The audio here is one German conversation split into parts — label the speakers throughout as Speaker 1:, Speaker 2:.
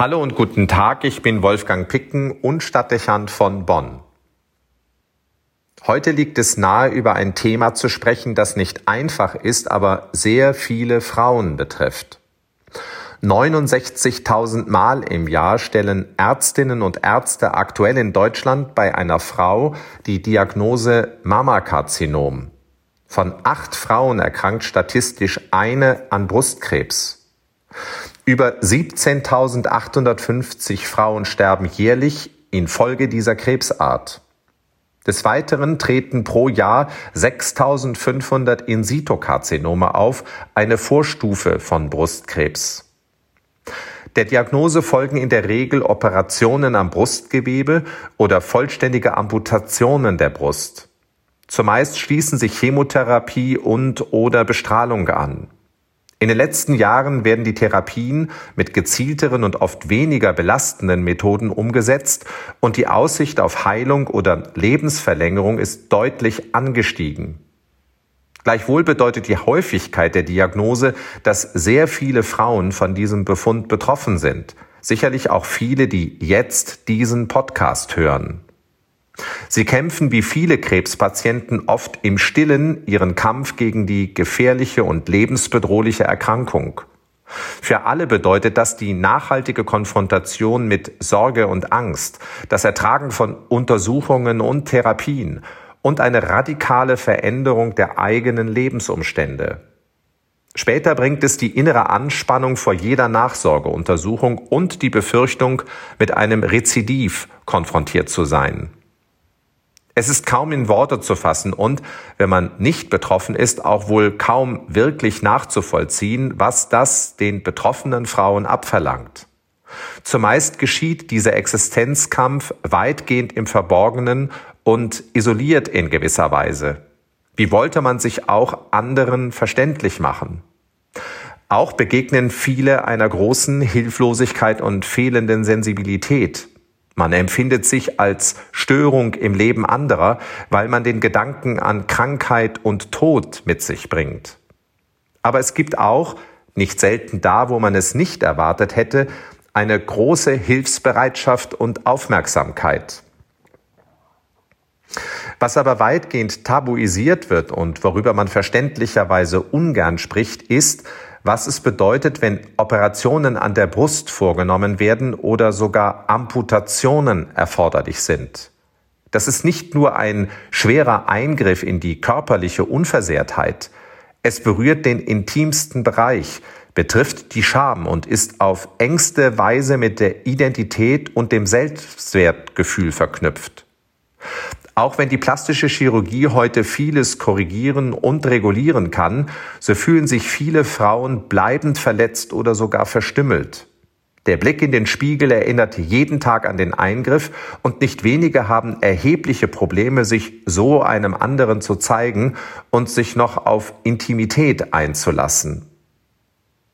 Speaker 1: Hallo und guten Tag, ich bin Wolfgang Picken und Stadtdechant von Bonn. Heute liegt es nahe, über ein Thema zu sprechen, das nicht einfach ist, aber sehr viele Frauen betrifft. 69.000 Mal im Jahr stellen Ärztinnen und Ärzte aktuell in Deutschland bei einer Frau die Diagnose Mammakarzinom. Von acht Frauen erkrankt statistisch eine an Brustkrebs. Über 17.850 Frauen sterben jährlich infolge dieser Krebsart. Des Weiteren treten pro Jahr 6.500 In-situ-Karzinome auf, eine Vorstufe von Brustkrebs. Der Diagnose folgen in der Regel Operationen am Brustgewebe oder vollständige Amputationen der Brust. Zumeist schließen sich Chemotherapie und oder Bestrahlung an. In den letzten Jahren werden die Therapien mit gezielteren und oft weniger belastenden Methoden umgesetzt und die Aussicht auf Heilung oder Lebensverlängerung ist deutlich angestiegen. Gleichwohl bedeutet die Häufigkeit der Diagnose, dass sehr viele Frauen von diesem Befund betroffen sind. Sicherlich auch viele, die jetzt diesen Podcast hören. Sie kämpfen wie viele Krebspatienten oft im stillen ihren Kampf gegen die gefährliche und lebensbedrohliche Erkrankung. Für alle bedeutet das die nachhaltige Konfrontation mit Sorge und Angst, das Ertragen von Untersuchungen und Therapien und eine radikale Veränderung der eigenen Lebensumstände. Später bringt es die innere Anspannung vor jeder Nachsorgeuntersuchung und die Befürchtung, mit einem Rezidiv konfrontiert zu sein. Es ist kaum in Worte zu fassen und, wenn man nicht betroffen ist, auch wohl kaum wirklich nachzuvollziehen, was das den betroffenen Frauen abverlangt. Zumeist geschieht dieser Existenzkampf weitgehend im Verborgenen und isoliert in gewisser Weise. Wie wollte man sich auch anderen verständlich machen? Auch begegnen viele einer großen Hilflosigkeit und fehlenden Sensibilität. Man empfindet sich als Störung im Leben anderer, weil man den Gedanken an Krankheit und Tod mit sich bringt. Aber es gibt auch, nicht selten da, wo man es nicht erwartet hätte, eine große Hilfsbereitschaft und Aufmerksamkeit. Was aber weitgehend tabuisiert wird und worüber man verständlicherweise ungern spricht, ist, was es bedeutet, wenn Operationen an der Brust vorgenommen werden oder sogar Amputationen erforderlich sind. Das ist nicht nur ein schwerer Eingriff in die körperliche Unversehrtheit, es berührt den intimsten Bereich, betrifft die Scham und ist auf engste Weise mit der Identität und dem Selbstwertgefühl verknüpft. Auch wenn die plastische Chirurgie heute vieles korrigieren und regulieren kann, so fühlen sich viele Frauen bleibend verletzt oder sogar verstümmelt. Der Blick in den Spiegel erinnert jeden Tag an den Eingriff und nicht wenige haben erhebliche Probleme, sich so einem anderen zu zeigen und sich noch auf Intimität einzulassen.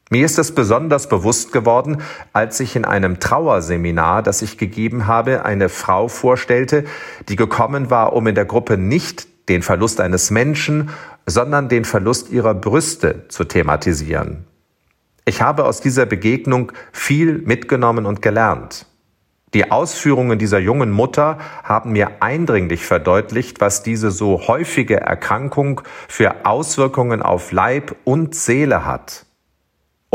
Speaker 1: Mir ist es besonders bewusst geworden, als ich in einem Trauerseminar, das ich gegeben habe, eine Frau vorstellte, die gekommen war, um in der Gruppe nicht den Verlust eines Menschen, sondern den Verlust ihrer Brüste zu thematisieren. Ich habe aus dieser Begegnung viel mitgenommen und gelernt. Die Ausführungen dieser jungen Mutter haben mir eindringlich verdeutlicht, was diese so häufige Erkrankung für Auswirkungen auf Leib und Seele hat.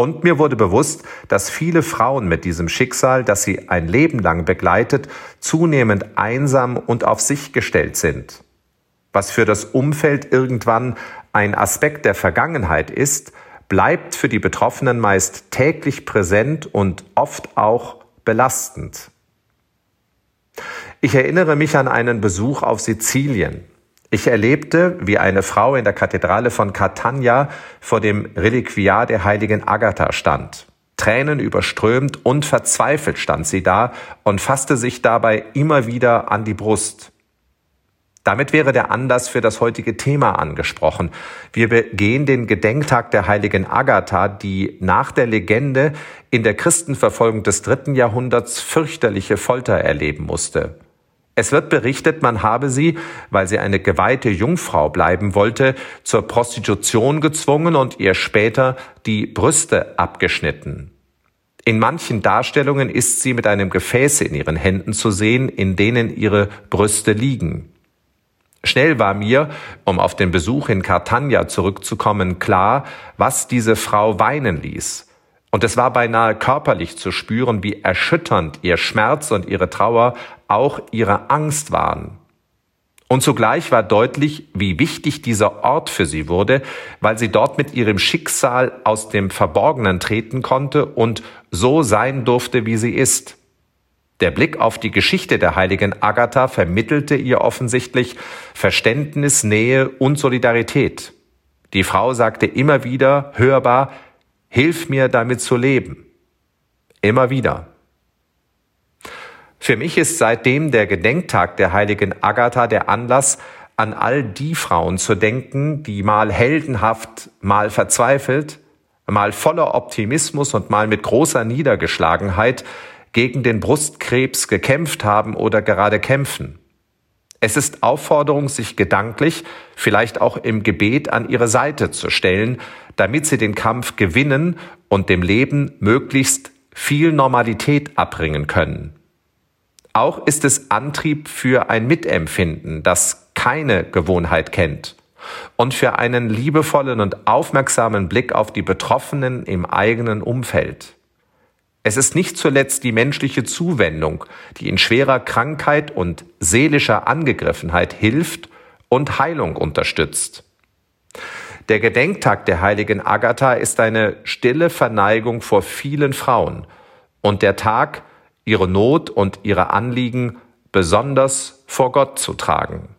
Speaker 1: Und mir wurde bewusst, dass viele Frauen mit diesem Schicksal, das sie ein Leben lang begleitet, zunehmend einsam und auf sich gestellt sind. Was für das Umfeld irgendwann ein Aspekt der Vergangenheit ist, bleibt für die Betroffenen meist täglich präsent und oft auch belastend. Ich erinnere mich an einen Besuch auf Sizilien. Ich erlebte, wie eine Frau in der Kathedrale von Catania vor dem Reliquiar der heiligen Agatha stand. Tränen überströmt und verzweifelt stand sie da und fasste sich dabei immer wieder an die Brust. Damit wäre der Anlass für das heutige Thema angesprochen. Wir begehen den Gedenktag der heiligen Agatha, die nach der Legende in der Christenverfolgung des dritten Jahrhunderts fürchterliche Folter erleben musste. Es wird berichtet, man habe sie, weil sie eine geweihte Jungfrau bleiben wollte, zur Prostitution gezwungen und ihr später die Brüste abgeschnitten. In manchen Darstellungen ist sie mit einem Gefäß in ihren Händen zu sehen, in denen ihre Brüste liegen. Schnell war mir, um auf den Besuch in Cartagna zurückzukommen, klar, was diese Frau weinen ließ. Und es war beinahe körperlich zu spüren, wie erschütternd ihr Schmerz und ihre Trauer auch ihre Angst waren. Und zugleich war deutlich, wie wichtig dieser Ort für sie wurde, weil sie dort mit ihrem Schicksal aus dem Verborgenen treten konnte und so sein durfte, wie sie ist. Der Blick auf die Geschichte der heiligen Agatha vermittelte ihr offensichtlich Verständnis, Nähe und Solidarität. Die Frau sagte immer wieder hörbar, Hilf mir damit zu leben. Immer wieder. Für mich ist seitdem der Gedenktag der heiligen Agatha der Anlass, an all die Frauen zu denken, die mal heldenhaft, mal verzweifelt, mal voller Optimismus und mal mit großer Niedergeschlagenheit gegen den Brustkrebs gekämpft haben oder gerade kämpfen. Es ist Aufforderung, sich gedanklich, vielleicht auch im Gebet an ihre Seite zu stellen, damit sie den Kampf gewinnen und dem Leben möglichst viel Normalität abbringen können. Auch ist es Antrieb für ein Mitempfinden, das keine Gewohnheit kennt und für einen liebevollen und aufmerksamen Blick auf die Betroffenen im eigenen Umfeld. Es ist nicht zuletzt die menschliche Zuwendung, die in schwerer Krankheit und seelischer Angegriffenheit hilft und Heilung unterstützt. Der Gedenktag der heiligen Agatha ist eine stille Verneigung vor vielen Frauen und der Tag, ihre Not und ihre Anliegen besonders vor Gott zu tragen.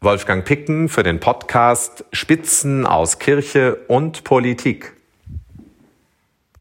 Speaker 1: Wolfgang Picken für den Podcast Spitzen aus Kirche und Politik.